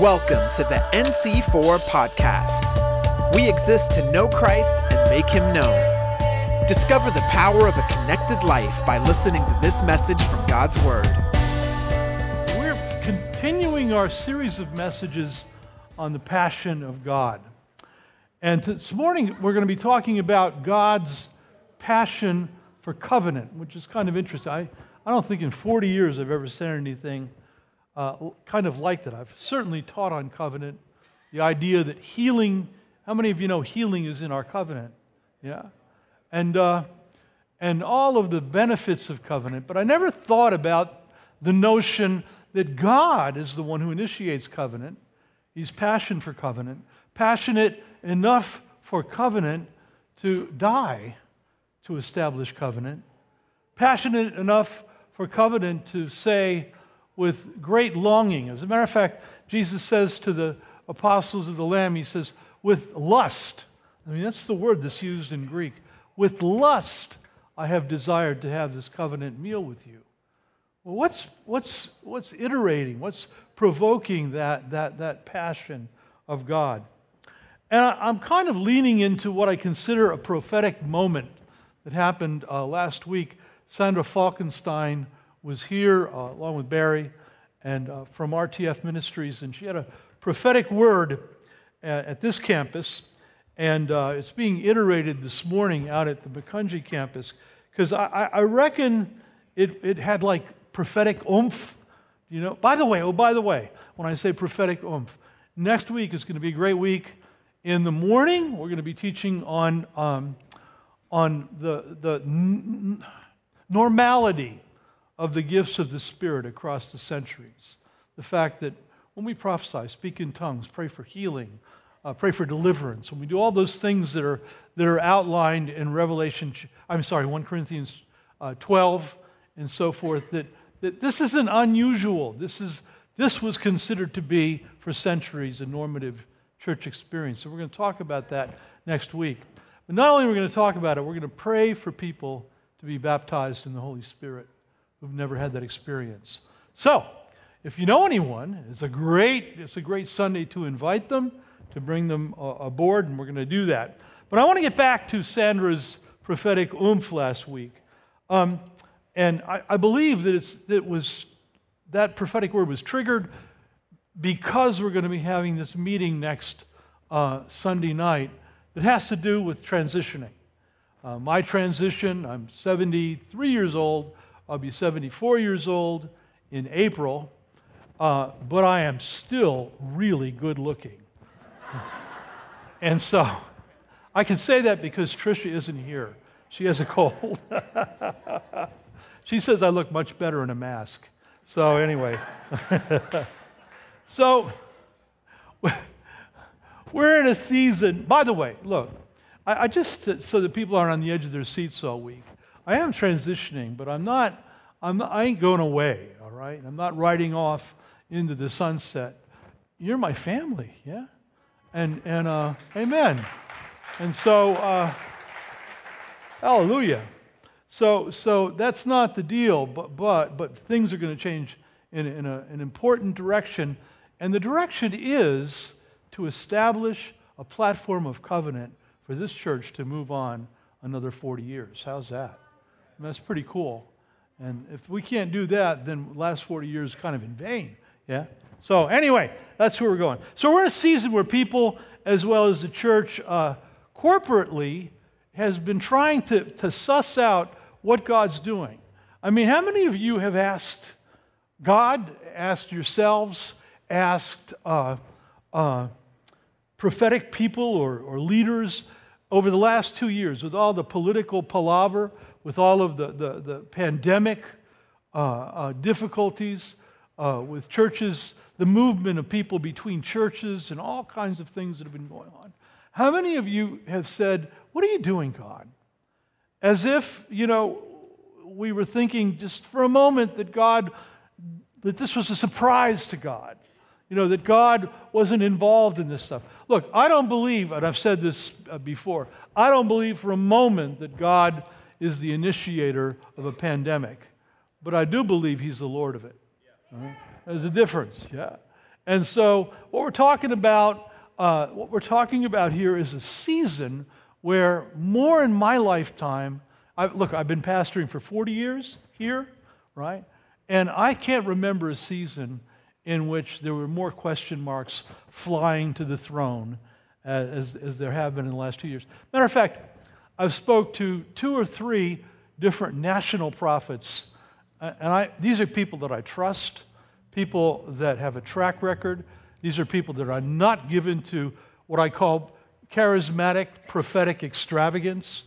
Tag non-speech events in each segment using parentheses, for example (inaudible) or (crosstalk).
Welcome to the NC4 podcast. We exist to know Christ and make him known. Discover the power of a connected life by listening to this message from God's Word. We're continuing our series of messages on the passion of God. And this morning we're going to be talking about God's passion for covenant, which is kind of interesting. I, I don't think in 40 years I've ever said anything uh, kind of like that. I've certainly taught on covenant, the idea that healing, how many of you know healing is in our covenant? Yeah? And, uh, and all of the benefits of covenant, but I never thought about the notion that God is the one who initiates covenant. He's passionate for covenant, passionate enough for covenant to die to establish covenant, passionate enough for covenant to say, with great longing. As a matter of fact, Jesus says to the apostles of the Lamb, He says, with lust. I mean, that's the word that's used in Greek. With lust, I have desired to have this covenant meal with you. Well, what's, what's, what's iterating? What's provoking that, that, that passion of God? And I, am kind of leaning into what I consider a prophetic moment that happened uh, last week. Sandra Falkenstein was here uh, along with Barry and uh, from RTF Ministries, and she had a prophetic word at, at this campus, and uh, it's being iterated this morning out at the Macungie campus because I, I, reckon it, it had like prophetic oomph. You know, by the way, oh, by the way, when I say prophetic oomph, next week is going to be a great week. In the morning, we're going to be teaching on, um, on the, the n- normality of the gifts of the Spirit across the centuries. The fact that when we prophesy, speak in tongues, pray for healing, uh, pray for deliverance, when we do all those things that are, that are outlined in Revelation, I'm sorry, 1 Corinthians uh, 12 and so forth, that, that this isn't unusual. This, is, this was considered to be, for centuries, a normative church experience. So we're going to talk about that next week. But not only are we going to talk about it, we're going to pray for people to be baptized in the Holy Spirit who've never had that experience. So, if you know anyone, it's a great, it's a great Sunday to invite them, to bring them uh, aboard, and we're going to do that. But I want to get back to Sandra's prophetic oomph last week. Um, and I, I, believe that it's, that was, that prophetic word was triggered because we're going to be having this meeting next uh, Sunday night that has to do with transitioning. Uh, my transition, I'm 73 years old. I'll be 74 years old in April, uh, but I am still really good looking. (laughs) and so I can say that because Tricia isn't here. She has a cold. (laughs) she says I look much better in a mask. So, anyway. (laughs) so, we're in a season. By the way, look, I, I just, so that people aren't on the edge of their seats all week, I am transitioning, but I'm not, I'm I ain't going away, all right? I'm not riding off into the sunset. You're my family, yeah? And, and uh, amen. And so, uh, hallelujah. So, so that's not the deal, but, but, but things are going to change in, in a, an important direction. And the direction is to establish a platform of covenant for this church to move on another 40 years. How's that? That's pretty cool. And if we can't do that, then the last 40 years kind of in vain. Yeah? So, anyway, that's where we're going. So, we're in a season where people, as well as the church uh, corporately, has been trying to, to suss out what God's doing. I mean, how many of you have asked God, asked yourselves, asked uh, uh, prophetic people or, or leaders over the last two years with all the political palaver? With all of the, the, the pandemic uh, uh, difficulties, uh, with churches, the movement of people between churches, and all kinds of things that have been going on. How many of you have said, What are you doing, God? As if, you know, we were thinking just for a moment that God, that this was a surprise to God. You know, that God wasn't involved in this stuff. Look, I don't believe, and I've said this uh, before, I don't believe for a moment that God is the initiator of a pandemic, but I do believe he's the Lord of it. Right? There's a difference, yeah. And so, what we're talking about, uh, what we're talking about here is a season where more in my lifetime, I, look, I've been pastoring for 40 years here, right? And I can't remember a season in which there were more question marks flying to the throne as, as there have been in the last two years. Matter of fact, I've spoke to two or three different national prophets, and I, these are people that I trust people that have a track record. These are people that are not given to what I call charismatic prophetic extravagance.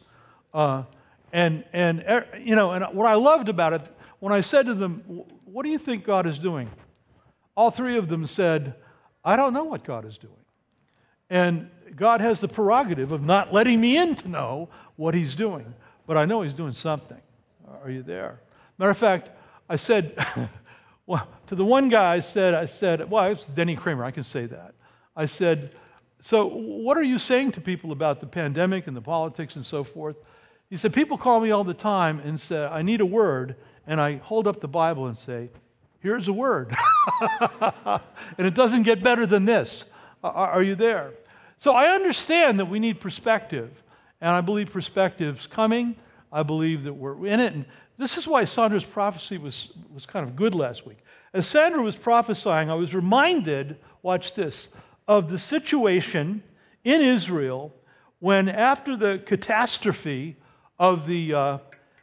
Uh, and, and, you know, and what I loved about it, when I said to them, What do you think God is doing? All three of them said, I don't know what God is doing. And God has the prerogative of not letting me in to know what He's doing, but I know He's doing something. Are you there? Matter of fact, I said, (laughs) well, to the one guy, I said, I said, well, it's Denny Kramer, I can say that. I said, so what are you saying to people about the pandemic and the politics and so forth? He said, people call me all the time and say, I need a word, and I hold up the Bible and say, here's a word. (laughs) and it doesn't get better than this. Are you there? So I understand that we need perspective, and I believe perspective's coming. I believe that we're in it. And this is why Sandra's prophecy was, was kind of good last week. As Sandra was prophesying, I was reminded, watch this, of the situation in Israel when, after the catastrophe of the, uh,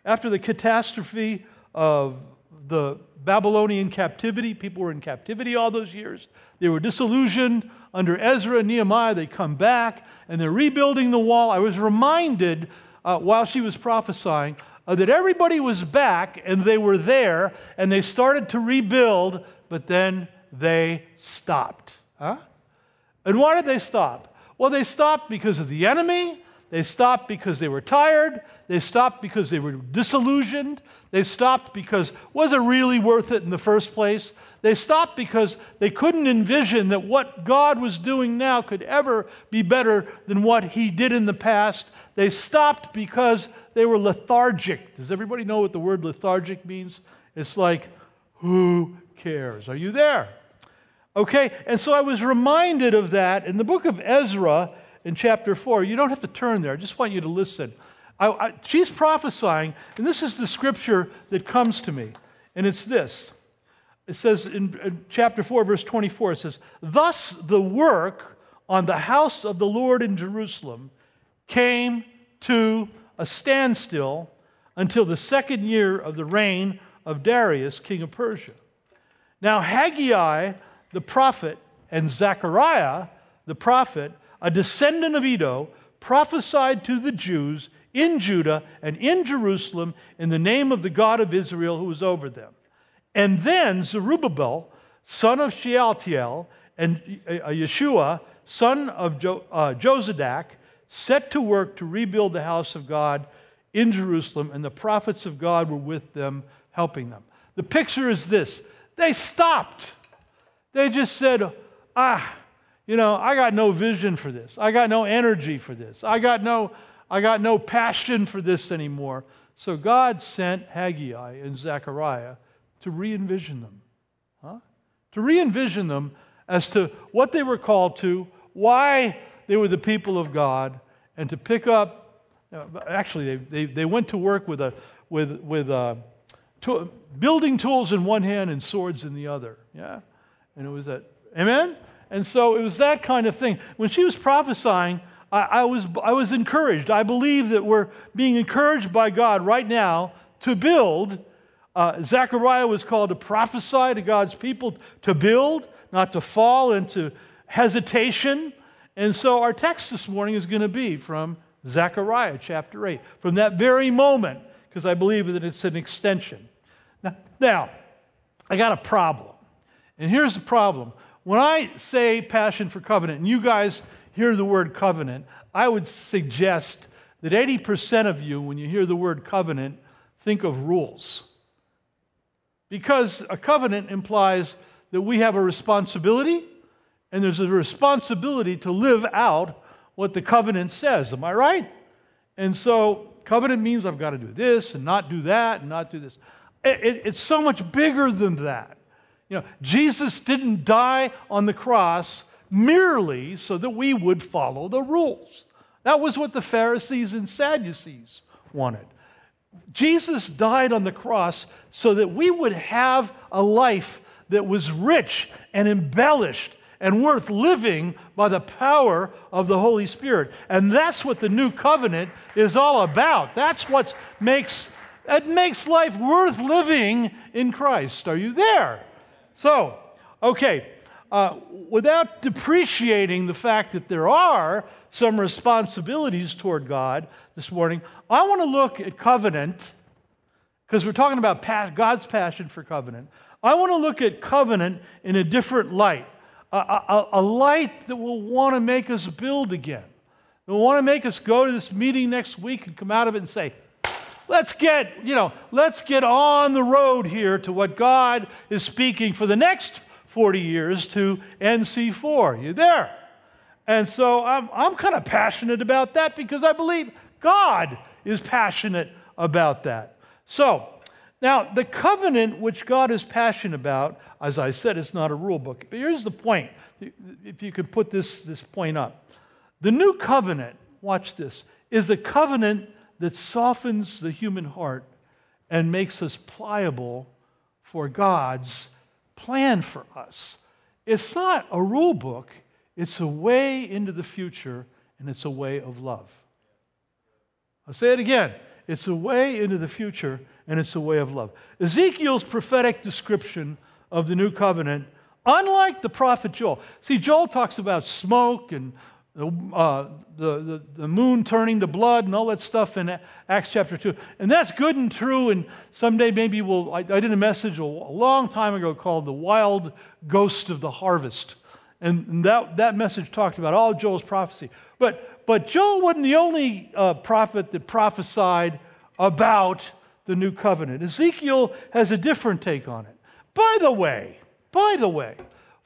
after the catastrophe of the Babylonian captivity, people were in captivity all those years. They were disillusioned under Ezra and Nehemiah. They come back and they're rebuilding the wall. I was reminded uh, while she was prophesying uh, that everybody was back and they were there and they started to rebuild, but then they stopped. Huh? And why did they stop? Well, they stopped because of the enemy. They stopped because they were tired. They stopped because they were disillusioned. They stopped because was it really worth it in the first place? They stopped because they couldn't envision that what God was doing now could ever be better than what He did in the past. They stopped because they were lethargic. Does everybody know what the word lethargic means? It's like, who cares? Are you there? Okay, and so I was reminded of that in the book of Ezra in chapter 4. You don't have to turn there, I just want you to listen. I, I, she's prophesying, and this is the scripture that comes to me, and it's this. It says in, in chapter 4, verse 24, it says, Thus the work on the house of the Lord in Jerusalem came to a standstill until the second year of the reign of Darius, king of Persia. Now, Haggai the prophet and Zechariah the prophet, a descendant of Iddo, prophesied to the Jews in Judah and in Jerusalem in the name of the God of Israel who was over them. And then Zerubbabel, son of Shealtiel, and uh, Yeshua, son of jo- uh, Jozadak, set to work to rebuild the house of God in Jerusalem, and the prophets of God were with them, helping them. The picture is this they stopped. They just said, ah, you know, I got no vision for this. I got no energy for this. I got no, I got no passion for this anymore. So God sent Haggai and Zechariah to re envision them. Huh? To re envision them as to what they were called to, why they were the people of God, and to pick up. Actually, they, they, they went to work with, a, with, with a, to, building tools in one hand and swords in the other. Yeah? And it was that. Amen? And so it was that kind of thing. When she was prophesying, I, I, was, I was encouraged. I believe that we're being encouraged by God right now to build. Uh, Zechariah was called to prophesy to God's people to build, not to fall into hesitation. And so our text this morning is going to be from Zechariah chapter 8, from that very moment, because I believe that it's an extension. Now, now, I got a problem. And here's the problem. When I say passion for covenant, and you guys hear the word covenant, I would suggest that 80% of you, when you hear the word covenant, think of rules. Because a covenant implies that we have a responsibility, and there's a responsibility to live out what the covenant says. Am I right? And so, covenant means I've got to do this and not do that and not do this. It, it, it's so much bigger than that. You know, Jesus didn't die on the cross merely so that we would follow the rules. That was what the Pharisees and Sadducees wanted. Jesus died on the cross so that we would have a life that was rich and embellished and worth living by the power of the Holy Spirit. And that's what the new covenant is all about. That's what makes it makes life worth living in Christ. Are you there? So, okay, uh, without depreciating the fact that there are some responsibilities toward God this morning, I want to look at covenant because we're talking about God's passion for covenant. I want to look at covenant in a different light, a, a, a light that will want to make us build again. Will want to make us go to this meeting next week and come out of it and say, let's get, you know, let's get on the road here to what God is speaking for the next 40 years to NC4. You there? And so I'm, I'm kind of passionate about that because I believe God is passionate about that. So, now, the covenant which God is passionate about, as I said, it's not a rule book. But here's the point if you could put this, this point up. The new covenant, watch this, is a covenant that softens the human heart and makes us pliable for God's plan for us. It's not a rule book, it's a way into the future, and it's a way of love. I'll say it again it's a way into the future, and it's a way of love. Ezekiel's prophetic description of the new covenant, unlike the prophet Joel, see, Joel talks about smoke and uh, the, the, the, moon turning to blood and all that stuff in Acts chapter 2. And that's good and true. And someday maybe we'll. I, I did a message a, long time ago called The Wild Ghost of the Harvest. And, and that, that message talked about all Joel's prophecy. But, but Joel wasn't the only uh, prophet that prophesied about the new covenant. Ezekiel has a different take on it. By the way, by the way,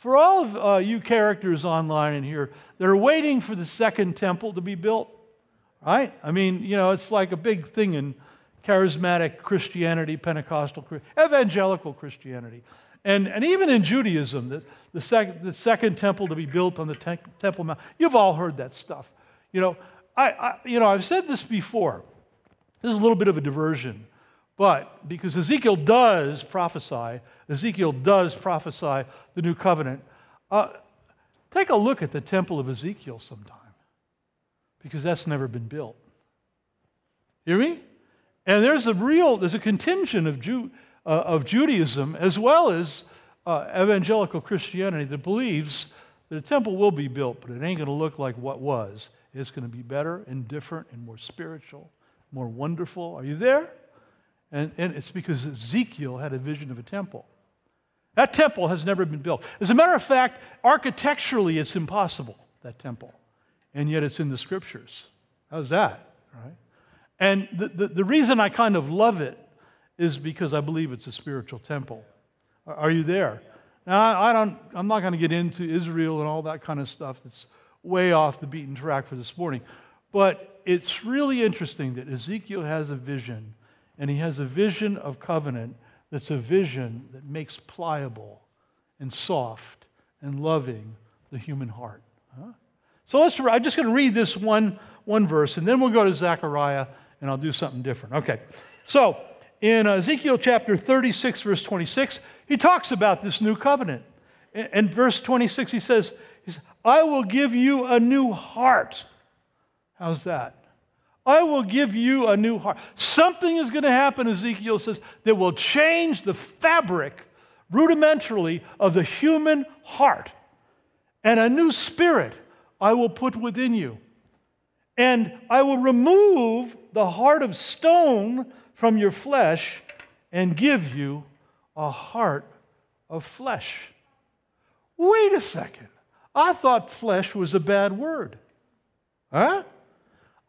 for all of uh, you characters online in here that are waiting for the second temple to be built, right? I mean, you know, it's like a big thing in charismatic Christianity, Pentecostal, evangelical Christianity. And, and even in Judaism, the, the, sec, the second temple to be built on the te- Temple Mount, you've all heard that stuff. You know, I, I, you know, I've said this before. This is a little bit of a diversion. But because Ezekiel does prophesy, Ezekiel does prophesy the new covenant, uh, take a look at the temple of Ezekiel sometime because that's never been built. Hear me? And there's a real, there's a contingent of, Jew, uh, of Judaism as well as uh, evangelical Christianity that believes that a temple will be built, but it ain't going to look like what was. It's going to be better and different and more spiritual, more wonderful. Are you there? And, and it's because Ezekiel had a vision of a temple. That temple has never been built. As a matter of fact, architecturally, it's impossible, that temple. And yet it's in the scriptures. How's that? Right? And the, the, the reason I kind of love it is because I believe it's a spiritual temple. Are, you there? Now, I don't, I'm not going to get into Israel and all that kind of stuff that's way off the beaten track for this morning. But it's really interesting that Ezekiel has a vision and he has a vision of covenant that's a vision that makes pliable and soft and loving the human heart. Huh? So let's, I'm just going to read this one, one verse, and then we'll go to Zechariah, and I'll do something different. Okay. So in Ezekiel chapter 36, verse 26, he talks about this new covenant. In verse 26, he says, I will give you a new heart. How's that? I will give you a new heart. Something is going to happen, Ezekiel says, that will change the fabric, rudimentarily, of the human heart. And a new spirit I will put within you. And I will remove the heart of stone from your flesh and give you a heart of flesh. Wait a second. I thought flesh was a bad word. Huh?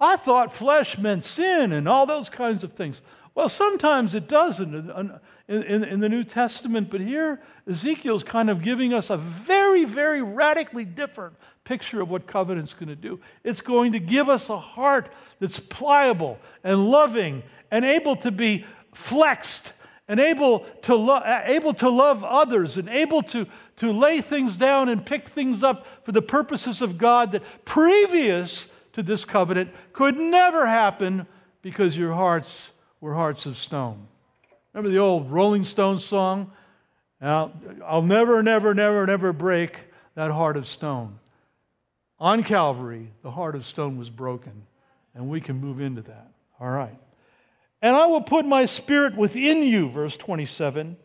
I thought flesh meant sin and all those kinds of things. Well, sometimes it does in, in, in, the New Testament, but here Ezekiel's kind of giving us a very, very radically different picture of what covenant's going to do. It's going to give us a heart that's pliable and loving and able to be flexed and able to, lo- uh, able to love others and able to, to lay things down and pick things up for the purposes of God that previous to this covenant could never happen because your hearts were hearts of stone. Remember the old Rolling Stones song? I'll, I'll never, never, never, never break that heart of stone. On Calvary, the heart of stone was broken, and we can move into that. All right. And I will put my spirit within you, verse 27,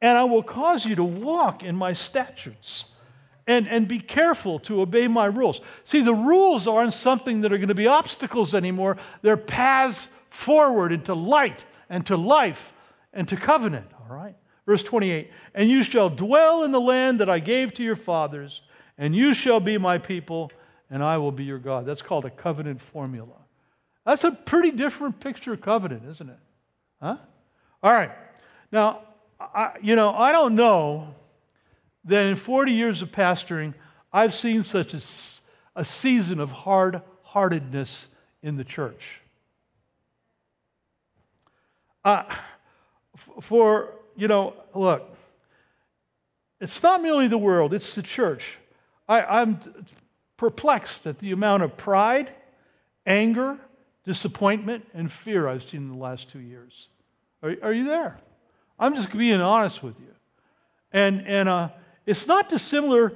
and I will cause you to walk in my statutes and, and be careful to obey my rules. See, the rules aren't something that are going to be obstacles anymore, they're paths forward into light and to life and to covenant. All right? Verse 28 And you shall dwell in the land that I gave to your fathers, and you shall be my people, and I will be your God. That's called a covenant formula. That's a pretty different picture of covenant, isn't it? Huh? All right. Now, I, you know, I don't know that in 40 years of pastoring, I've seen such a, a season of hard heartedness in the church. Uh, for, you know, look, it's not merely the world, it's the church. I, I'm perplexed at the amount of pride, anger, disappointment, and fear I've seen in the last two years. Are, are you there? I'm just being honest with you. And, and uh, it's not dissimilar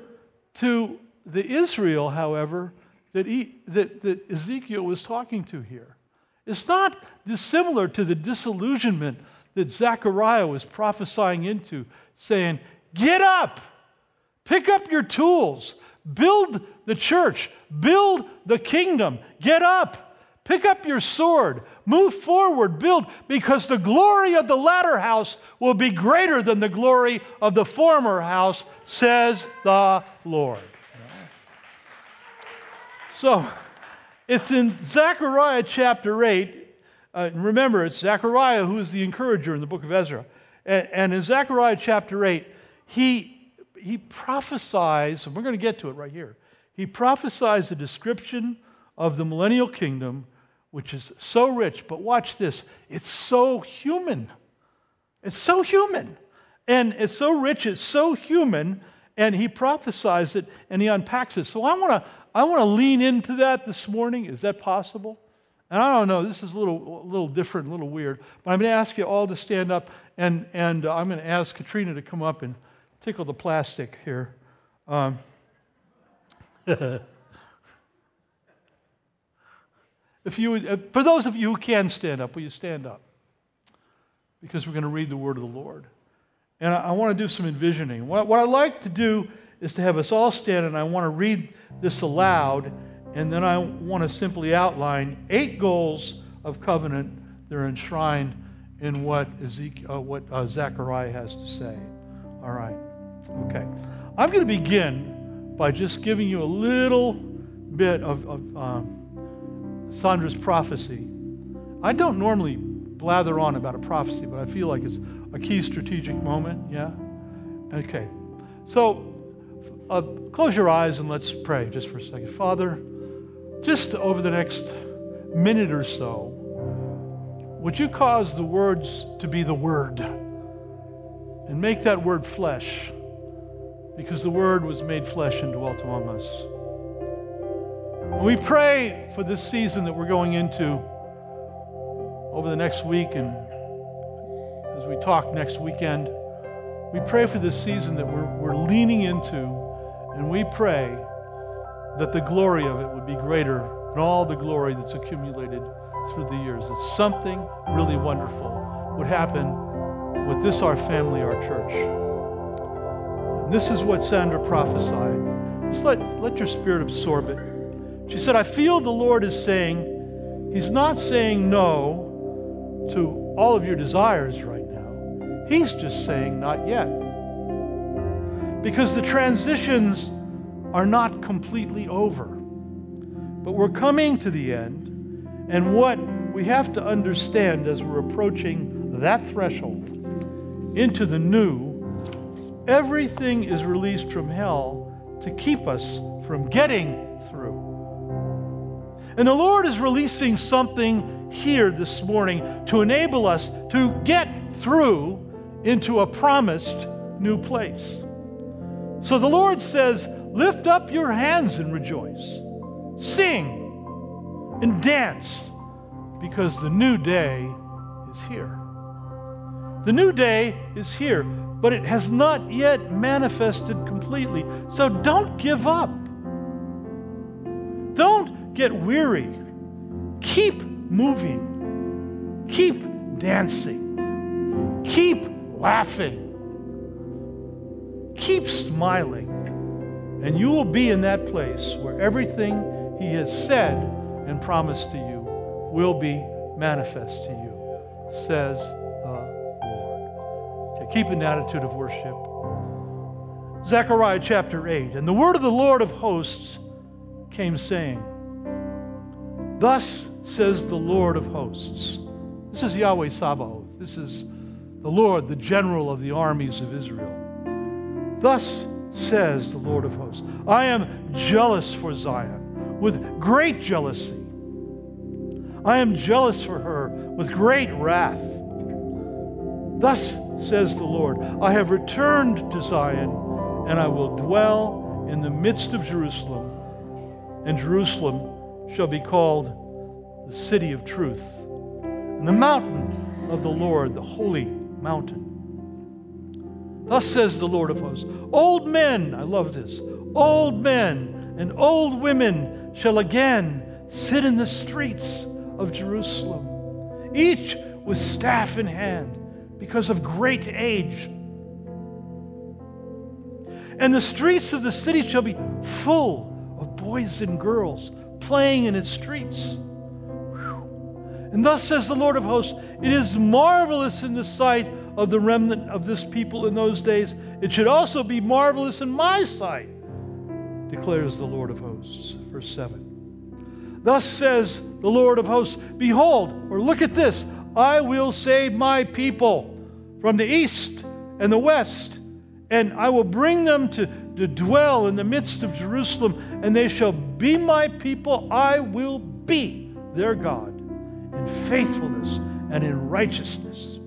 to the Israel, however, that, he, that, that Ezekiel was talking to here. It's not dissimilar to the disillusionment that Zechariah was prophesying into, saying, Get up, pick up your tools, build the church, build the kingdom, get up. Pick up your sword, move forward, build, because the glory of the latter house will be greater than the glory of the former house, says the Lord. So, it's in Zechariah chapter 8. Uh, remember, it's Zechariah who is the encourager in the book of Ezra. And, and in Zechariah chapter 8, he, he prophesies, and we're going to get to it right here. He prophesies a description of the millennial kingdom which is so rich. But watch this it's so human. It's so human. And it's so rich, it's so human. And he prophesies it and he unpacks it. So I want to I want to lean into that this morning. Is that possible? And I don't know, this is a little, a little different, a little weird. But I'm going to ask you all to stand up, and, and uh, I'm going to ask Katrina to come up and tickle the plastic here. Um, (laughs) If you, uh, for those of you who can stand up, will you stand up? Because we're going to read the word of the Lord. And I, I want to do some envisioning. What, what I like to do is to have us all stand, and I want to read this aloud, and then I want to simply outline eight goals of covenant that are enshrined in what, Ezekiel, uh, what uh, Zechariah has to say. All right. Okay. I'm going to begin by just giving you a little bit of, of um, Sandra's prophecy. I don't normally blather on about a prophecy, but I feel like it's a key strategic moment. Yeah? Okay. So uh, close your eyes and let's pray just for a second. Father, just over the next minute or so, would you cause the words to be the Word and make that word flesh? Because the Word was made flesh and dwelt among us. We pray for this season that we're going into over the next week and as we talk next weekend. We pray for this season that we're, we're leaning into, and we pray that the glory of it would be greater than all the glory that's accumulated through the years. That something really wonderful would happen with this, our family, our church. And this is what Sandra prophesied. Just let, let your spirit absorb it. She said, I feel the Lord is saying, He's not saying no to all of your desires right now. He's just saying, not yet. Because the transitions are not completely over. But we're coming to the end, and what we have to understand as we're approaching that threshold into the new, everything is released from hell to keep us from getting. And the Lord is releasing something here this morning to enable us to get through into a promised new place. So the Lord says, Lift up your hands and rejoice, sing and dance, because the new day is here. The new day is here, but it has not yet manifested completely. So don't give up. Don't get weary. Keep moving. Keep dancing. Keep laughing. Keep smiling. And you will be in that place where everything He has said and promised to you will be manifest to you, says the Lord. Okay, keep an attitude of worship. Zechariah chapter 8. And the word of the Lord of hosts came saying, Thus says the Lord of hosts. This is Yahweh Sabaoth. This is the Lord, the general of the armies of Israel. Thus says the Lord of hosts I am jealous for Zion with great jealousy. I am jealous for her with great wrath. Thus says the Lord I have returned to Zion, and I will dwell in the midst of Jerusalem, and Jerusalem shall be called the city of truth, and the mountain of the Lord, the holy mountain. Thus says the Lord of hosts Old men, I love this, old men and old women shall again sit in the streets of Jerusalem, each with staff in hand because of great age. And the streets of the city shall be full of boys and girls playing in its streets. And thus says the Lord of hosts, it is marvelous in the sight of the remnant of this people in those days. It should also be marvelous in my sight, declares the Lord of hosts. Verse 7. Thus says the Lord of hosts, Behold, or look at this, I will save my people from the east and the west, and I will bring them to, to dwell in the midst of Jerusalem, and they shall be my people. I will be their God in faithfulness and in righteousness.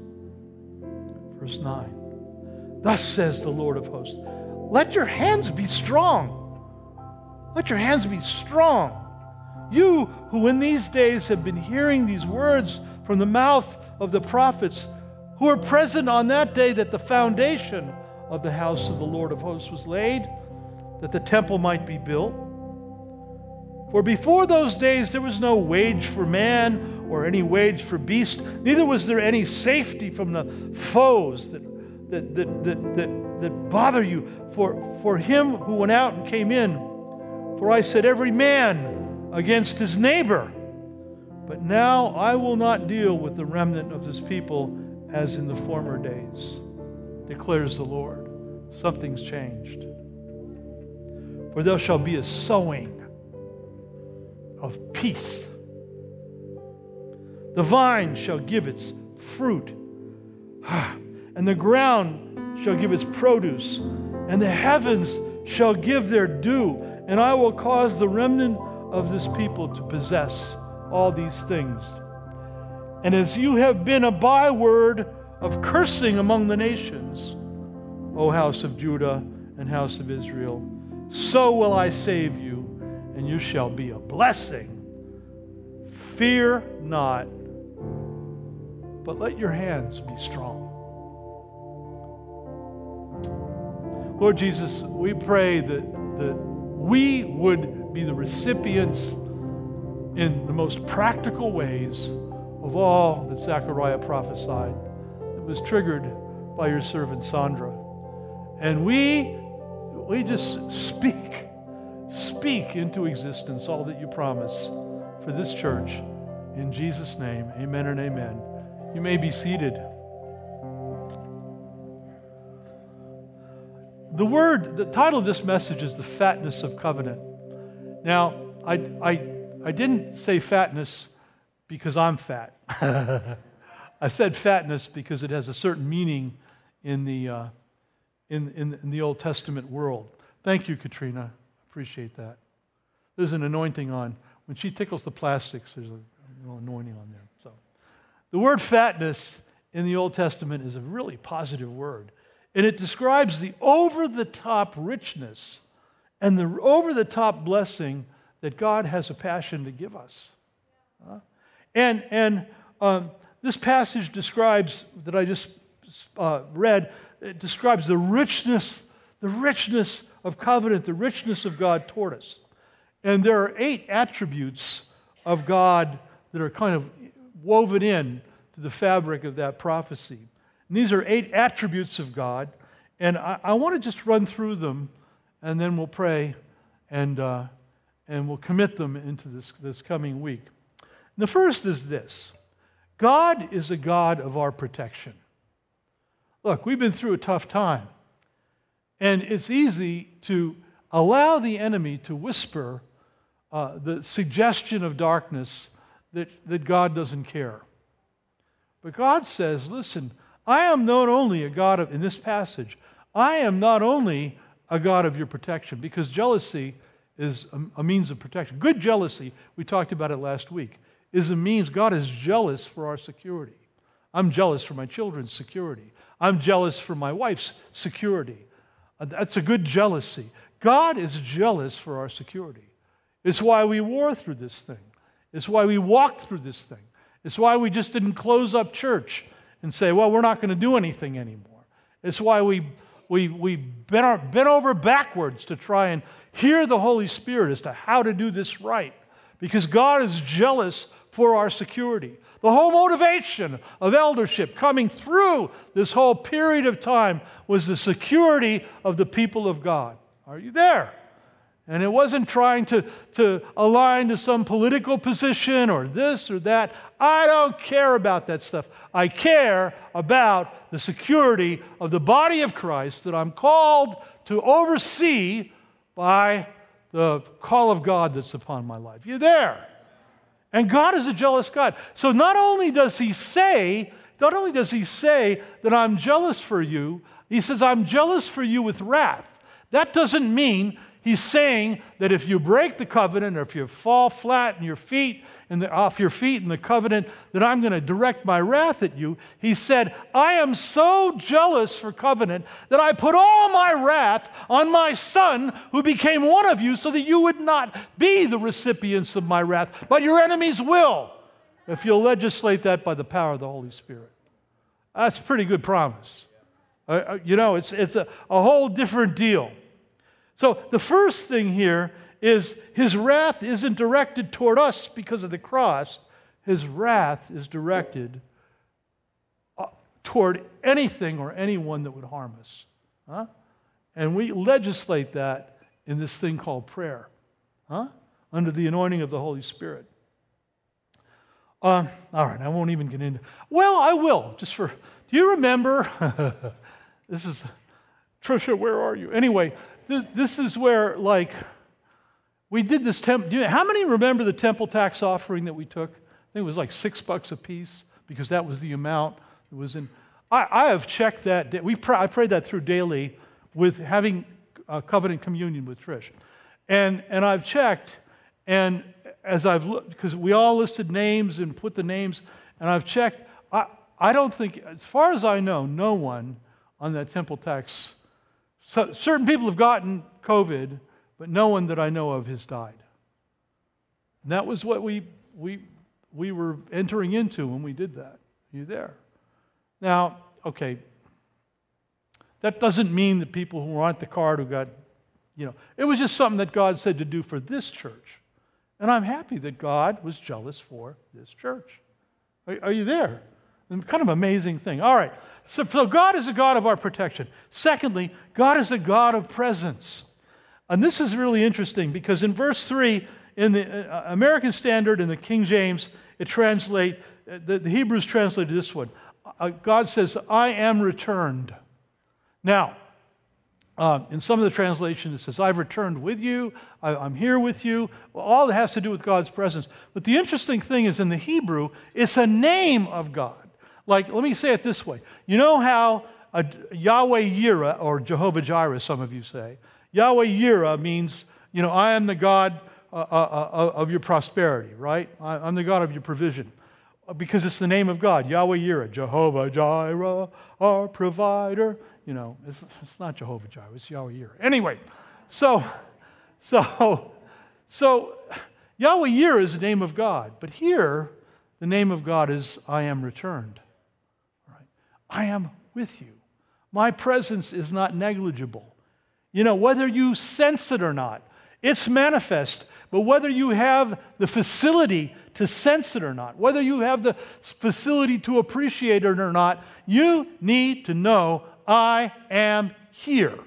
Verse 9 Thus says the Lord of hosts Let your hands be strong. Let your hands be strong. You who in these days have been hearing these words from the mouth of the prophets, who were present on that day that the foundation of the house of the Lord of hosts was laid, that the temple might be built. For before those days there was no wage for man or any wage for beast, neither was there any safety from the foes that, that, that, that, that, that bother you. For, for him who went out and came in, for I said, every man against his neighbor. But now I will not deal with the remnant of this people as in the former days, declares the Lord. Something's changed. For there shall be a sowing of peace the vine shall give its fruit, (sighs) and the ground shall give its produce, and the heavens shall give their due, and I will cause the remnant of this people to possess all these things. And as you have been a byword of cursing among the nations, O house of Judah and house of Israel, so will I save you, and you shall be a blessing. Fear not but let your hands be strong. Lord Jesus, we pray that, that we would be the recipients in the most practical ways of all that Zechariah prophesied was triggered by your servant Sandra. And we, we just speak, speak into existence all that you promise for this church. In Jesus' name, amen and amen. You may be seated. The word, the title of this message is The Fatness of Covenant. Now, I, I, I didn't say fatness because I'm fat. (laughs) I said fatness because it has a certain meaning in the, uh, in, in, in the Old Testament world. Thank you, Katrina. Appreciate that. There's an anointing on when she tickles the plastics, there's a little anointing on there. So, the word fatness in the Old Testament is a really positive word, and it describes the over the top richness and the over the top blessing that God has a passion to give us. Uh, and and um, this passage describes, that I just uh, read, it describes the richness, the richness of covenant, the richness of God toward us. And there are eight attributes of God that are kind of woven in to the fabric of that prophecy. And these are eight attributes of God. And I, I want to just run through them, and then we'll pray and, uh, and we'll commit them into this, this coming week. And the first is this God is a God of our protection. Look, we've been through a tough time, and it's easy to allow the enemy to whisper uh, the suggestion of darkness that, that God doesn't care. But God says, listen, I am not only a God of, in this passage, I am not only a God of your protection, because jealousy is a, a means of protection. Good jealousy, we talked about it last week, is a means God is jealous for our security. I'm jealous for my children's security. I'm jealous for my wife's security. Uh, that's a good jealousy. God is jealous for our security. It's why we wore through this thing. It's why we walked through this thing. It's why we just didn't close up church and say, well, we're not going to do anything anymore. It's why we, we, we bent, bent over backwards to try and hear the Holy Spirit as to how to do this right. Because God is jealous for our security. The whole motivation of eldership coming through this whole period of time was the security of the people of God. Are you there? And it wasn't trying to, to align to some political position or this or that. I don't care about that stuff. I care about the security of the body of Christ that I'm called to oversee by the call of God that's upon my life. You there? And God is a jealous God. So not only does He say, not only does He say that I'm jealous for you, He says, I'm jealous for you with wrath. That doesn't mean He's saying that if you break the covenant or if you fall flat in your feet and off your feet in the covenant, that I'm going to direct my wrath at you. He said, I am so jealous for covenant that I put all my wrath on my son who became one of you so that you would not be the recipients of my wrath, but your enemies will if you'll legislate that by the power of the Holy Spirit. That's a pretty good promise. Uh, uh you know, it's, it's a, a whole different deal. So the first thing here is his wrath isn't directed toward us because of the cross. His wrath is directed uh, toward anything or anyone that would harm us. Huh? And we legislate that in this thing called prayer, huh? under the anointing of the Holy Spirit. Uh, all right, I won't even get into. Well, I will. Just for. Do you remember? (laughs) this is Trisha. Where are you? Anyway, this, this is where, like, we did this temple. How many remember the temple tax offering that we took? I think it was like six bucks a piece because that was the amount that was in. I, I have checked that. We pray, I prayed that through daily with having a covenant communion with Trish. And, and I've checked, and as I've looked, because we all listed names and put the names, and I've checked, I, I don't think, as far as I know, no one on that temple tax so, certain people have gotten COVID, but no one that I know of has died. And that was what we, we, we were entering into when we did that. Are you there? Now, okay, that doesn't mean that people who aren't the card who got, you know, it was just something that God said to do for this church. And I'm happy that God was jealous for this church. Are, are you there? Kind of amazing thing. All right. So, so, God is a God of our protection. Secondly, God is a God of presence. And this is really interesting because in verse 3, in the uh, American Standard and the King James, it translate, uh, the, the Hebrews translated this one. Uh, God says, I am returned. Now, uh, in some of the translations, it says, I've returned with you, I, am here with you. Well, all that has to do with God's presence. But the interesting thing is in the Hebrew, it's a name of God. Like, let me say it this way. You know how a, Yahweh Yireh, or Jehovah Jireh, some of you say, Yahweh Yireh means, you know, I am the God uh, uh, uh, of your prosperity, right? I'm the God of your provision because it's the name of God, Yahweh Yireh, Jehovah Jireh, our provider. You know, it's, it's not Jehovah Jireh, it's Yahweh Yireh. Anyway, so, so, so Yahweh Yireh is the name of God, but here the name of God is I am returned. I am with you. My presence is not negligible. You know, whether you sense it or not, it's manifest. But whether you have the facility to sense it or not, whether you have the facility to appreciate it or not, you need to know I am here.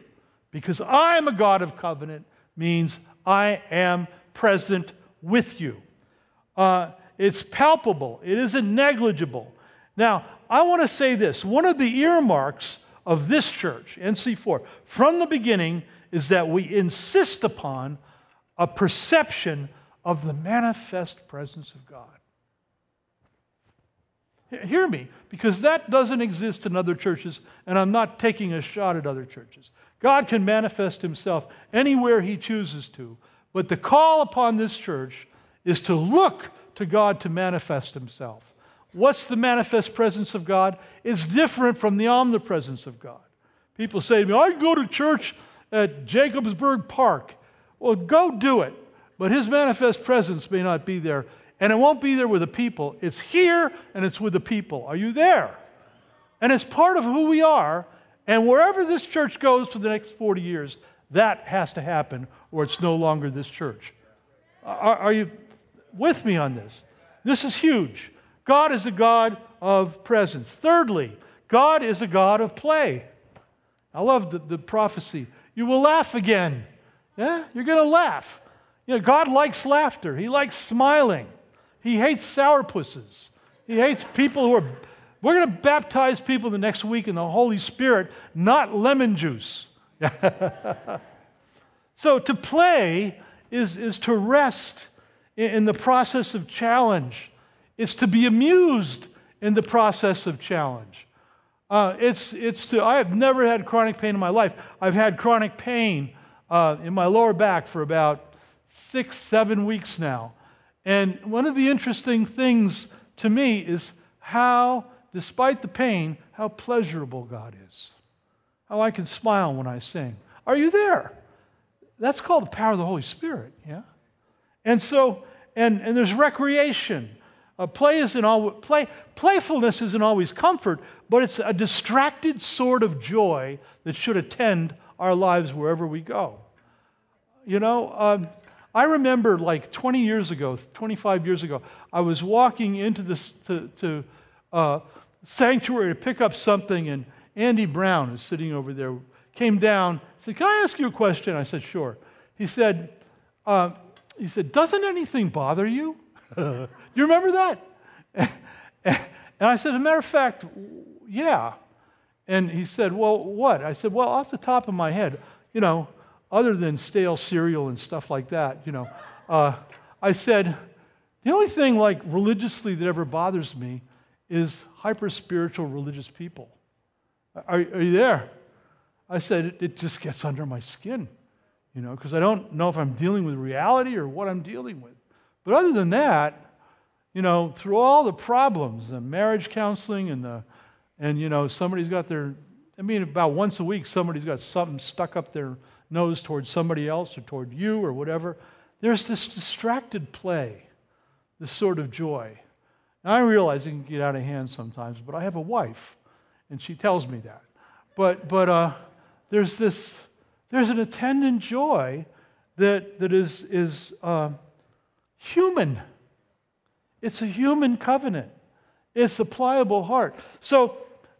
Because I am a God of covenant means I am present with you. Uh, it's palpable, it isn't negligible. Now, I want to say this one of the earmarks of this church, NC4, from the beginning is that we insist upon a perception of the manifest presence of God. Hear me, because that doesn't exist in other churches, and I'm not taking a shot at other churches. God can manifest himself anywhere he chooses to, but the call upon this church is to look to God to manifest himself. What's the manifest presence of God? It's different from the omnipresence of God. People say to me, I go to church at Jacobsburg Park. Well, go do it. But his manifest presence may not be there. And it won't be there with the people. It's here and it's with the people. Are you there? And it's part of who we are. And wherever this church goes for the next 40 years, that has to happen or it's no longer this church. Are, are you with me on this? This is huge. God is a God of presence. Thirdly, God is a God of play. I love the, the prophecy. You will laugh again. Yeah, you're going to laugh. You know, God likes laughter. He likes smiling. He hates sourpusses. He hates people who are. We're going to baptize people the next week in the Holy Spirit, not lemon juice. (laughs) so to play is, is to rest in, in the process of challenge. It's to be amused in the process of challenge. Uh, it's, it's to, I have never had chronic pain in my life. I've had chronic pain uh, in my lower back for about six, seven weeks now. And one of the interesting things to me is how, despite the pain, how pleasurable God is. How I can smile when I sing. Are you there? That's called the power of the Holy Spirit, yeah? And so, and, and there's recreation. Uh, play isn't all, play, playfulness isn't always comfort, but it's a distracted sort of joy that should attend our lives wherever we go. You know, um, I remember like 20 years ago, 25 years ago, I was walking into this to, to uh, sanctuary to pick up something, and Andy Brown is sitting over there, came down, said, "Can I ask you a question?" I said, "Sure." He said, uh, "He said, doesn't anything bother you?" (laughs) you remember that? and I said, "As a matter of fact, yeah." And he said, Well, what? I said, Well, off the top of my head, you know, other than stale cereal and stuff like that, you know, uh, I said, The only thing like religiously that ever bothers me is hyper spiritual religious people. Are, are, you there? I said, it, it just gets under my skin, you know, because I don't know if I'm dealing with reality or what I'm dealing with. But other than that, you know, through all the problems, the marriage counseling and the and you know somebody's got their i mean about once a week somebody's got something stuck up their nose towards somebody else or toward you or whatever there's this distracted play this sort of joy. Now i realize it can get out of hand sometimes but i have a wife and she tells me that. But but uh, there's this there's an attendant joy that that is is uh, human it's a human covenant it's a pliable heart so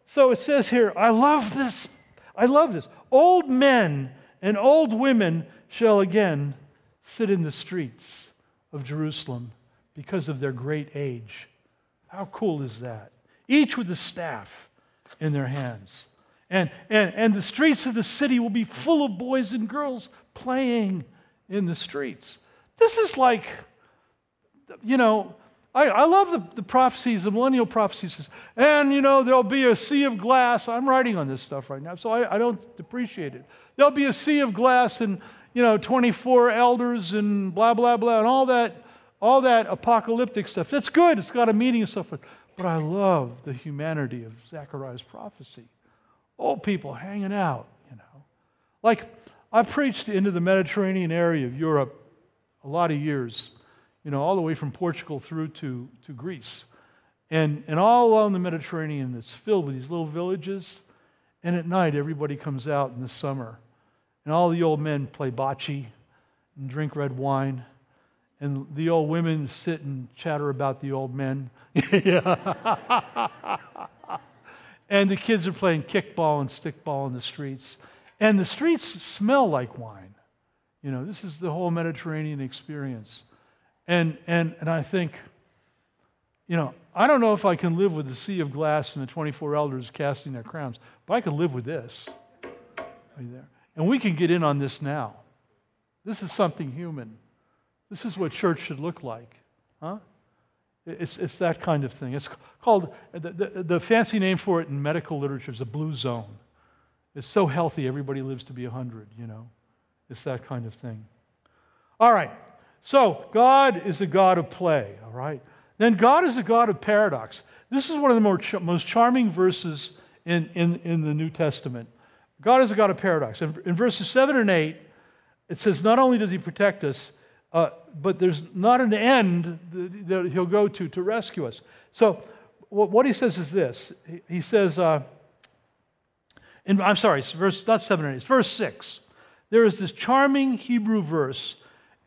so it says here, I love this. I love this. Old men and old women shall again sit in the streets of Jerusalem because of their great age. How cool is that? Each with a staff in their hands. And, and, and the streets of the city will be full of boys and girls playing in the streets. This is like, you know, I, I love the, the prophecies, the millennial prophecies. And, you know, there'll be a sea of glass. I'm writing on this stuff right now, so I, I don't appreciate it. There'll be a sea of glass, and, you know, 24 elders and blah, blah, blah, and all that, all that apocalyptic stuff. It's good, it's got a meaning and stuff. But I love the humanity of Zechariah's prophecy. Old people hanging out, you know. Like, I preached into the Mediterranean area of Europe a lot of years, you know, all the way from Portugal through to, to Greece. And, and all along the Mediterranean, it's filled with these little villages. And at night, everybody comes out in the summer. And all the old men play bocce and drink red wine. And the old women sit and chatter about the old men. (laughs) (laughs) and the kids are playing kickball and stickball in the streets. And the streets smell like wine. You know, this is the whole Mediterranean experience. And, and, and I think, you know, I don't know if I can live with the sea of glass and the 24 elders casting their crowns, but I can live with this. There. And we can get in on this now. This is something human. This is what church should look like. Huh? It's, it's that kind of thing. It's called, the, the, the fancy name for it in medical literature is a blue zone. It's so healthy, everybody lives to be 100, you know. It's that kind of thing. All right. So, God is a God of play, all right? Then God is a God of paradox. This is one of the more most charming verses in, in, in the New Testament. God is a God of paradox. In, in verses 7 and 8, it says, Not only does He protect us, uh, but there's not an end that, that, He'll go to to rescue us. So, what, what He says is this He, he says, uh, in, I'm sorry, it's verse, not 7 and 8, it's verse 6. There is this charming Hebrew verse,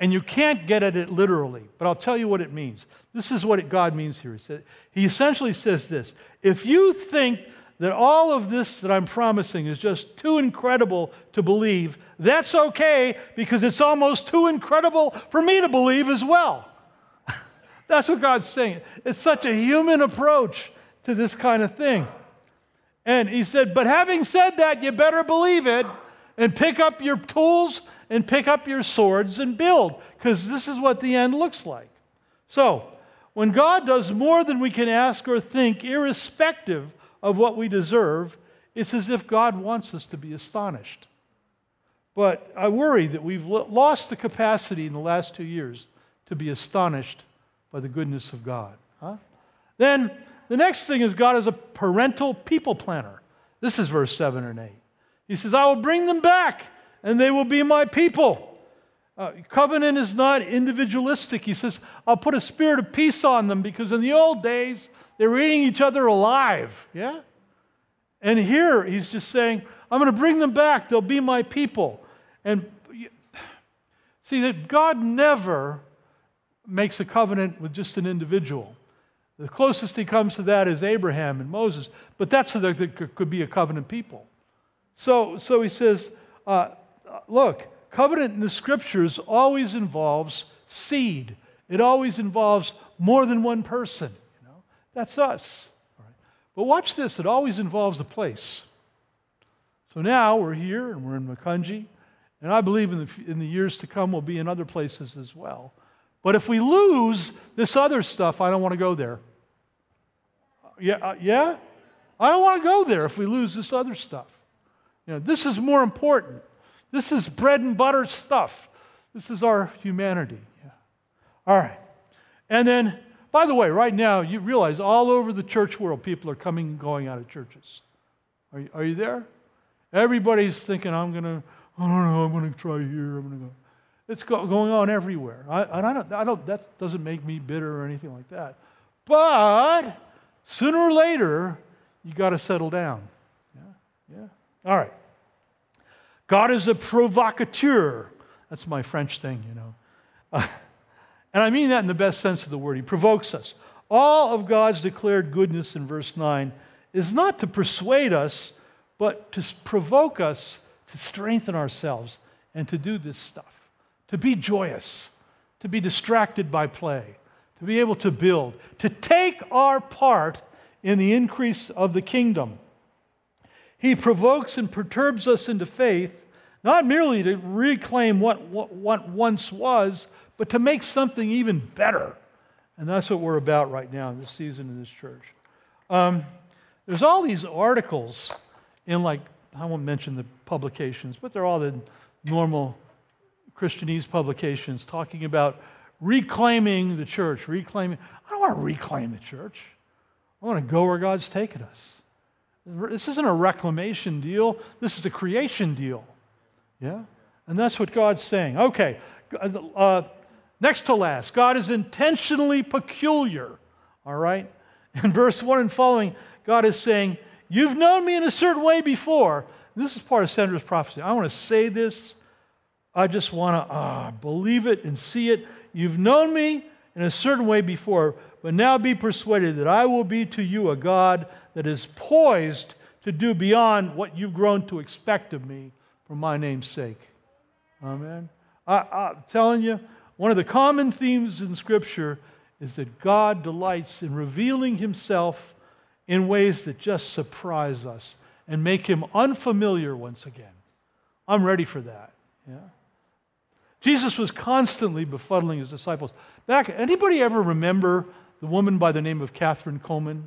and you can't get at it literally, but I'll tell you what it means. This is what God means here. He, he essentially says this If you think that all of this that I'm promising is just too incredible to believe, that's okay because it's almost too incredible for me to believe as well. (laughs) that's what God's saying. It's such a human approach to this kind of thing. And he said, But having said that, you better believe it and pick up your tools and pick up your swords and build, because this is what the end looks like. So, when God does more than we can ask or think, irrespective of what we deserve, it's as if God wants us to be astonished. But I worry that we've lost the capacity in the last two years to be astonished by the goodness of God. Huh? Then the next thing is God is a parental people planner. This is verse 7 and 8. He says, I will bring them back and they will be my people. Uh, covenant is not individualistic. He says, I'll put a spirit of peace on them because in the old days they were eating each other alive. Yeah? And here he's just saying, I'm going to bring them back. They'll be my people. And see that God never makes a covenant with just an individual. The closest he comes to that is Abraham and Moses, but that's so that could be a covenant people. So, so he says, uh, look, covenant in the scriptures always involves seed. It always involves more than one person. You know? That's us. But watch this, it always involves a place. So now we're here and we're in Macungie, and I believe in the, in the years to come we'll be in other places as well. But if we lose this other stuff, I don't want to go there. Yeah, uh, yeah? I don't want to go there if we lose this other stuff. You know, this is more important. This is bread and butter stuff. This is our humanity. Yeah. All right. And then, by the way, right now, you realize all over the church world, people are coming and going out of churches. Are you, are you there? Everybody's thinking, I'm going to, I don't know, I'm going to try here, I'm going to go. It's go, going on everywhere. I, and I don't, I don't, that doesn't make me bitter or anything like that. But sooner or later, you got to settle down. Yeah, yeah. All right. God is a provocateur. That's my French thing, you know. Uh, (laughs) and I mean that in the best sense of the word. He provokes us. All of God's declared goodness in verse 9 is not to persuade us, but to provoke us to strengthen ourselves and to do this stuff, to be joyous, to be distracted by play, to be able to build, to take our part in the increase of the kingdom. He provokes and perturbs us into faith, not merely to reclaim what, what, what once was, but to make something even better. And that's what we're about right now in this season in this church. Um, there's all these articles in, like, I won't mention the publications, but they're all the normal Christianese publications talking about reclaiming the church, reclaiming. I don't want to reclaim the church. I want to go where God's taken us. This isn't a reclamation deal, this is a creation deal. Yeah? And that's what God's saying. Okay, uh, next to last, God is intentionally peculiar. All right? In verse 1 and following, God is saying, You've known me in a certain way before. This is part of Sandra's prophecy. I want to say this. I just want to uh, believe it and see it. You've known me in a certain way before, but now be persuaded that I will be to you a God that is poised to do beyond what you've grown to expect of me for my name's sake. Amen. I, am telling you, one of the common themes in Scripture is that God delights in revealing Himself in ways that just surprise us and make Him unfamiliar once again. I'm ready for that. Yeah. Jesus was constantly befuddling his disciples. Back, anybody ever remember the woman by the name of Kathryn Kuhlman?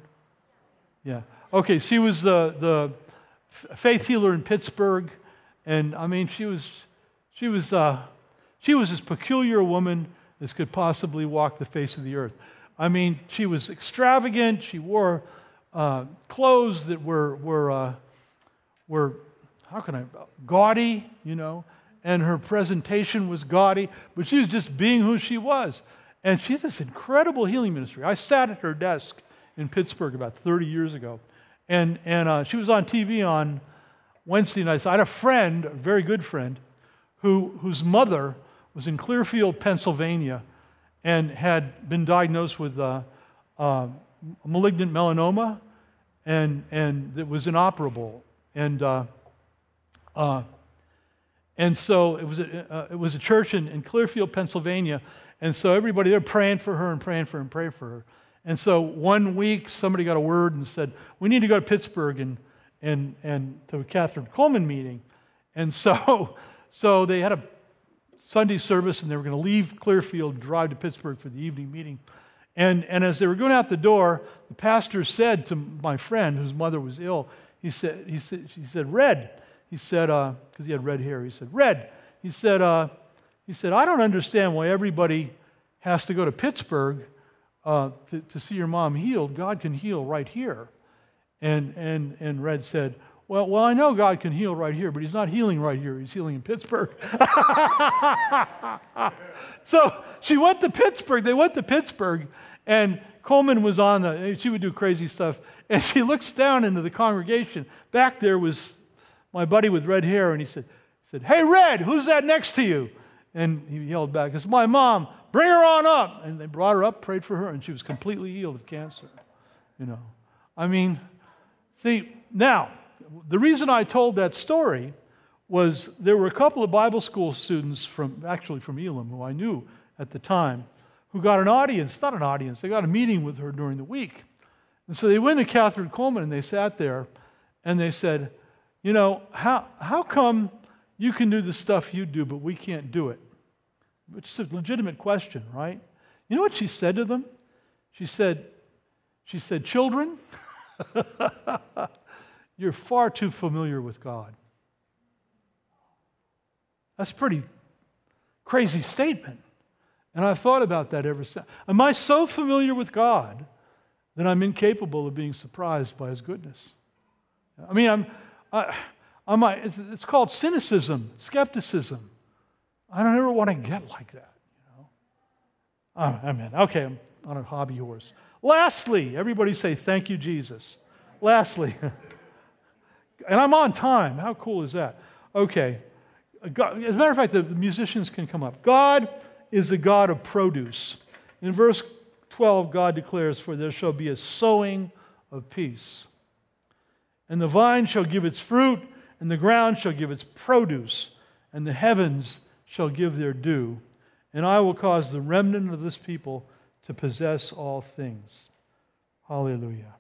Yeah. Okay, she was the, the faith healer in Pittsburgh. And I mean, she was, she was, uh, she was as peculiar a woman as could possibly walk the face of the earth. I mean, she was extravagant. She wore uh, clothes that were, were, uh, were, how can I, gaudy, you know and her presentation was gaudy, but she was just being who she was. And she has this incredible healing ministry. I sat at her desk in Pittsburgh about 30 years ago, and, and uh, she was on TV on Wednesday nights. I had a friend, a very good friend, who, whose mother was in Clearfield, Pennsylvania, and had been diagnosed with uh, uh, malignant melanoma, and, and it was inoperable. And uh, uh, and so it was a, it was a church in, in Clearfield, Pennsylvania. And so everybody they're praying for her and praying for her and praying for her. And so one week, somebody got a word and said, We need to go to Pittsburgh and, and, and to a Kathryn Kuhlman meeting. And so, (laughs) so they had a Sunday service and they were going to leave Clearfield and drive to Pittsburgh for the evening meeting. And, and as they were going out the door, the pastor said to my friend, whose mother was ill, he said, he said, he said Red, he said, because uh, he had red hair, he said, Red, he said, uh, he said, I don't understand why everybody has to go to Pittsburgh uh, to, to see your mom healed. God can heal right here. And, and, and Red said, well, well, I know God can heal right here, but He's not healing right here. He's healing in Pittsburgh. (laughs) so she went to Pittsburgh. They went to Pittsburgh, and Kuhlman was on the, she would do crazy stuff. And she looks down into the congregation. Back there was my buddy with red hair, and he said, he said Hey, Red, who's that next to you? And he yelled back, It's my mom. Bring her on up. And they brought her up, prayed for her, and she was completely healed of cancer. You know, I mean, see, now, the reason I told that story was there were a couple of Bible school students from, actually from Elim, who I knew at the time, who got an audience, not an audience, they got a meeting with her during the week. And so they went to Kathryn Kuhlman and they sat there and they said, you know, how, how come you can do the stuff you do, but we can't do it? Which is a legitimate question, right? You know what she said to them? She said, she said, children, (laughs) you're far too familiar with God. That's a pretty crazy statement. And I've thought about that ever since. Am I so familiar with God that I'm incapable of being surprised by his goodness? I mean, I'm, I, it's, it's, called cynicism, skepticism. I don't ever want to get like that. You know? Oh, I mean, okay, I'm on a hobby horse. Lastly, everybody say, Thank you, Jesus. Lastly, (laughs) and I'm on time. How cool is that? Okay. God, as a matter of fact, the musicians can come up. God is a God of produce. In verse 12, God declares, For there shall be a sowing of peace. And the vine shall give its fruit, and the ground shall give its produce, and the heavens shall give their due. And I will cause the remnant of this people to possess all things. Hallelujah.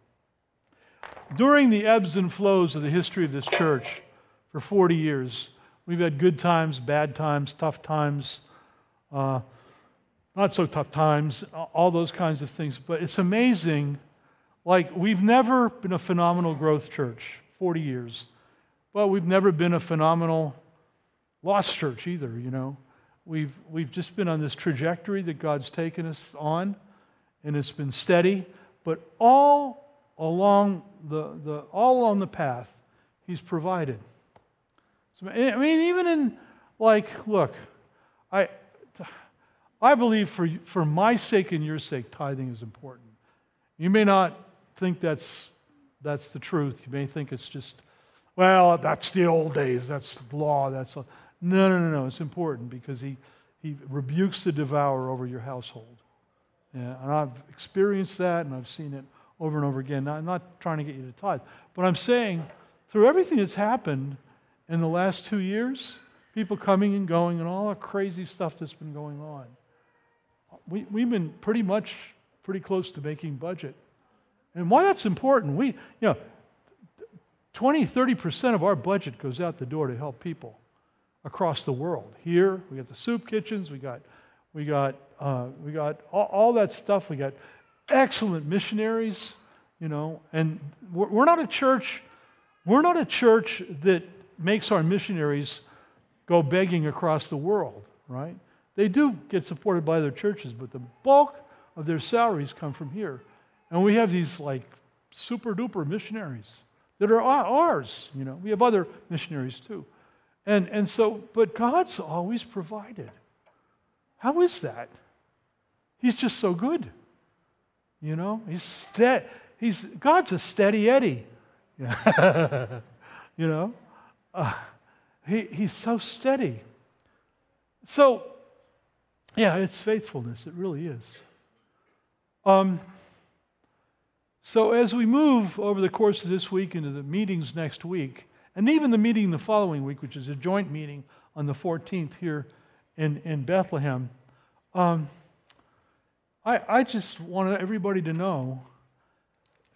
During the ebbs and flows of the history of this church for 40 years, we've had good times, bad times, tough times, uh, not so tough times, all those kinds of things. But it's amazing like, we've never been a phenomenal growth church, 40 years. but we've never been a phenomenal lost church either, you know. we've, we've just been on this trajectory that God's taken us on, and it's been steady. But all along the, the, all along the path, He's provided. So, I mean, even in, like, look, I, I believe for, for my sake and your sake, tithing is important. You may not think that's, that's the truth. You may think it's just, well, that's the old days, that's the law, that's. No, no, no, no. It's important because he, he rebukes the devourer over your household. Yeah, and I've experienced that and I've seen it over and over again. Now, I'm not trying to get you to tithe, but I'm saying through everything that's happened in the last two years, people coming and going and all the crazy stuff that's been going on, we, we've been pretty much pretty close to making budget. And why that's important, we, you know, 20, 30% of our budget goes out the door to help people across the world. Here, we got the soup kitchens, we got, we got, uh, we got all, all, that stuff. We got excellent missionaries, you know, and we're, we're not a church, we're not a church that makes our missionaries go begging across the world, right? They do get supported by their churches, but the bulk of their salaries come from here. And we have these like super duper missionaries that are ours, you know. We have other missionaries too. And, and so, but God's always provided. How is that? He's just so good. You know, he's steady. He's God's a steady Eddie. (laughs) you know, uh, he, he's so steady. So, yeah, it's faithfulness. It really is. Um, so, as we move over the course of this week into the meetings next week, and even the meeting the following week, which is a joint meeting on the 14th here in, in Bethlehem, um, I, I just want everybody to know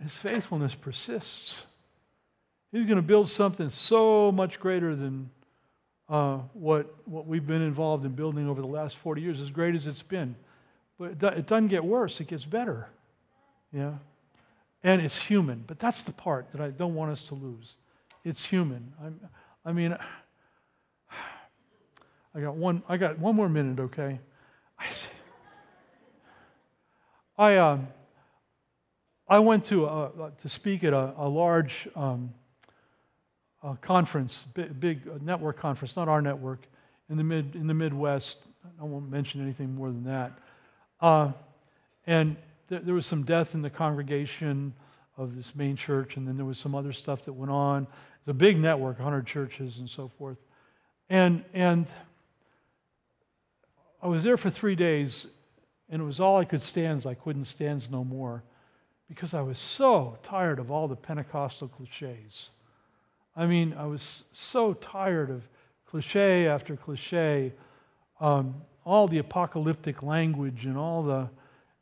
his faithfulness persists. He's going to build something so much greater than uh, what, what we've been involved in building over the last 40 years, as great as it's been. But it, do, it doesn't get worse, it gets better. Yeah? And it's human. But that's the part that I don't want us to lose. It's human. I'm, I mean, (sighs) I got one. I got one more minute. Okay. (laughs) I, I, um, I went to a, to speak at a, a large um, a conference, big, big, network conference, not our network, in the mid in the Midwest. I won't mention anything more than that. Uh, and th- there was some death in the congregation of this main church, and then there was some other stuff that went on. A big network, 100 churches and so forth. And, and I was there for three days, and it was all I could stand. I couldn't stand no more because I was so tired of all the Pentecostal cliches. I mean, I was so tired of cliche after cliche, um, all the apocalyptic language and all the,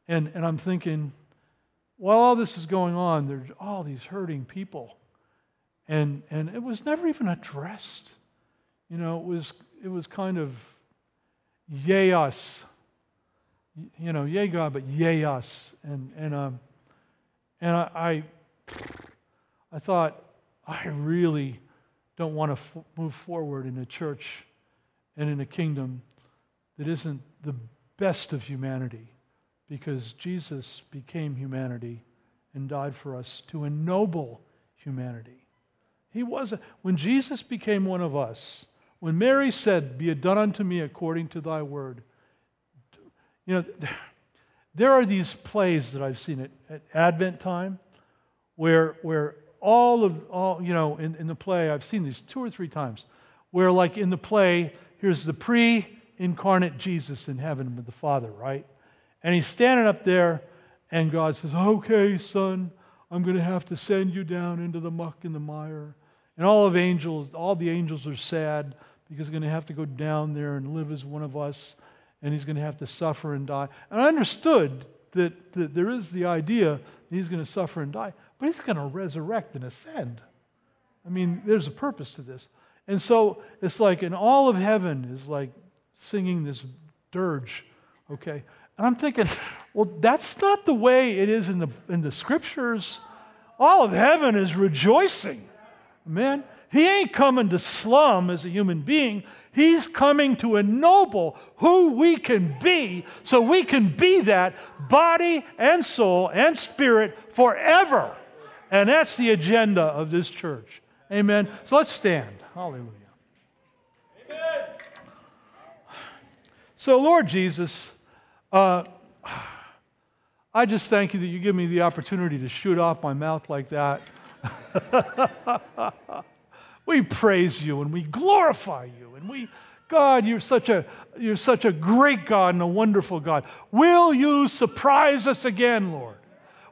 and, and I'm thinking, while all this is going on, there's all these hurting people. And, and it was never even addressed. You know, it was, it was kind of yay us. You know, yay God, but yay us. And, and, um, and I, I, I thought, I really don't want to f- move forward in a church and in a kingdom that isn't the best of humanity because Jesus became humanity and died for us to ennoble humanity. He was when Jesus became one of us, when Mary said, "Be it done unto me according to thy word." You know, there are these plays that I've seen at, at Advent time where where all of all, you know, in, in the play, I've seen these two or three times, where like in the play, here's the pre-incarnate Jesus in heaven with the Father, right? And he's standing up there, and God says, Okay, son, I'm going to have to send you down into the muck and the mire. And all of angels, all the angels are sad because he's going to have to go down there and live as one of us, and he's going to have to suffer and die. And I understood that, that there is the idea that he's going to suffer and die, but he's going to resurrect and ascend. I mean, there's a purpose to this. And so it's like, and all of heaven is like singing this dirge, okay? And I'm thinking, well, that's not the way it is in the, in the scriptures. All of heaven is rejoicing. Man, He ain't coming to slum as a human being. He's coming to ennoble who we can be so we can be that body and soul and spirit forever. And that's the agenda of this church. Amen. So let's stand. Hallelujah. Amen. So, Lord Jesus, uh, I just thank you that you give me the opportunity to shoot off my mouth like that. (laughs) we praise you and we glorify you and we God, you're such a you're such a great God and a wonderful God. Will you surprise us again, Lord?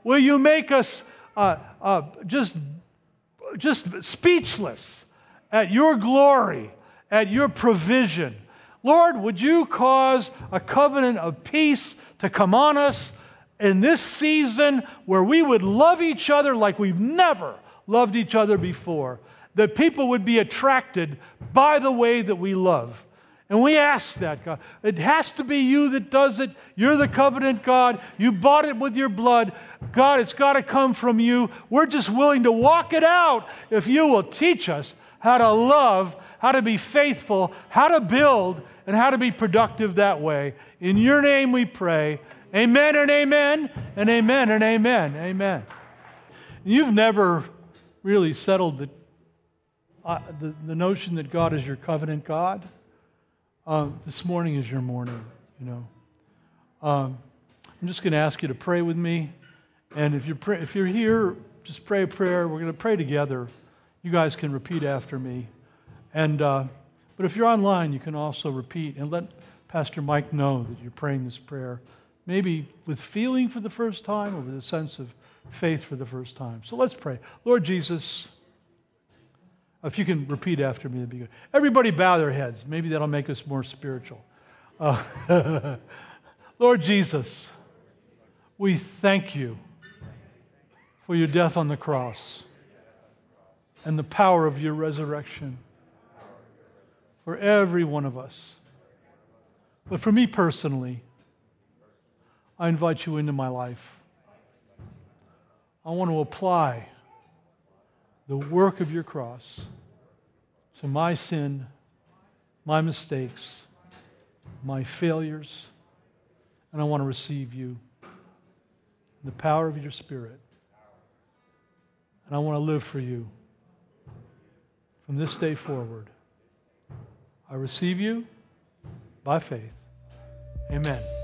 Will you make us uh, uh, just just speechless at your glory, at your provision? Lord, would you cause a covenant of peace to come on us in this season where we would love each other like we've never loved each other before? That people would be attracted by the way that we love. And we ask that, God. It has to be you that does it. You're the covenant God. You bought it with your blood. God, it's got to come from you. We're just willing to walk it out if you will teach us how to love, how to be faithful, how to build, and how to be productive that way. In your name we pray. Amen and amen and amen and amen. Amen. You've never really settled the, uh, the, the, notion that God is your covenant God. Uh, this morning is your morning, you know. Um, I'm just going to ask you to pray with me. And if you're, pray, if you're here, just pray a prayer. We're going to pray together. You guys can repeat after me. And, uh, but if you're online, you can also repeat and let Pastor Mike know that you're praying this prayer, maybe with feeling for the first time or with a sense of faith for the first time. So let's pray. Lord Jesus, if you can repeat after me, that'd be good. Everybody bow their heads. Maybe that'll make us more spiritual. Uh, (laughs) Lord Jesus, we thank you for your death on the cross and the power of your resurrection for every one of us. But for me personally, I invite you into my life. I want to apply the work of your cross to my sin, my mistakes, my failures, and I want to receive you, the power of your Spirit. And I want to live for you from this day forward. I receive you by faith. Amen.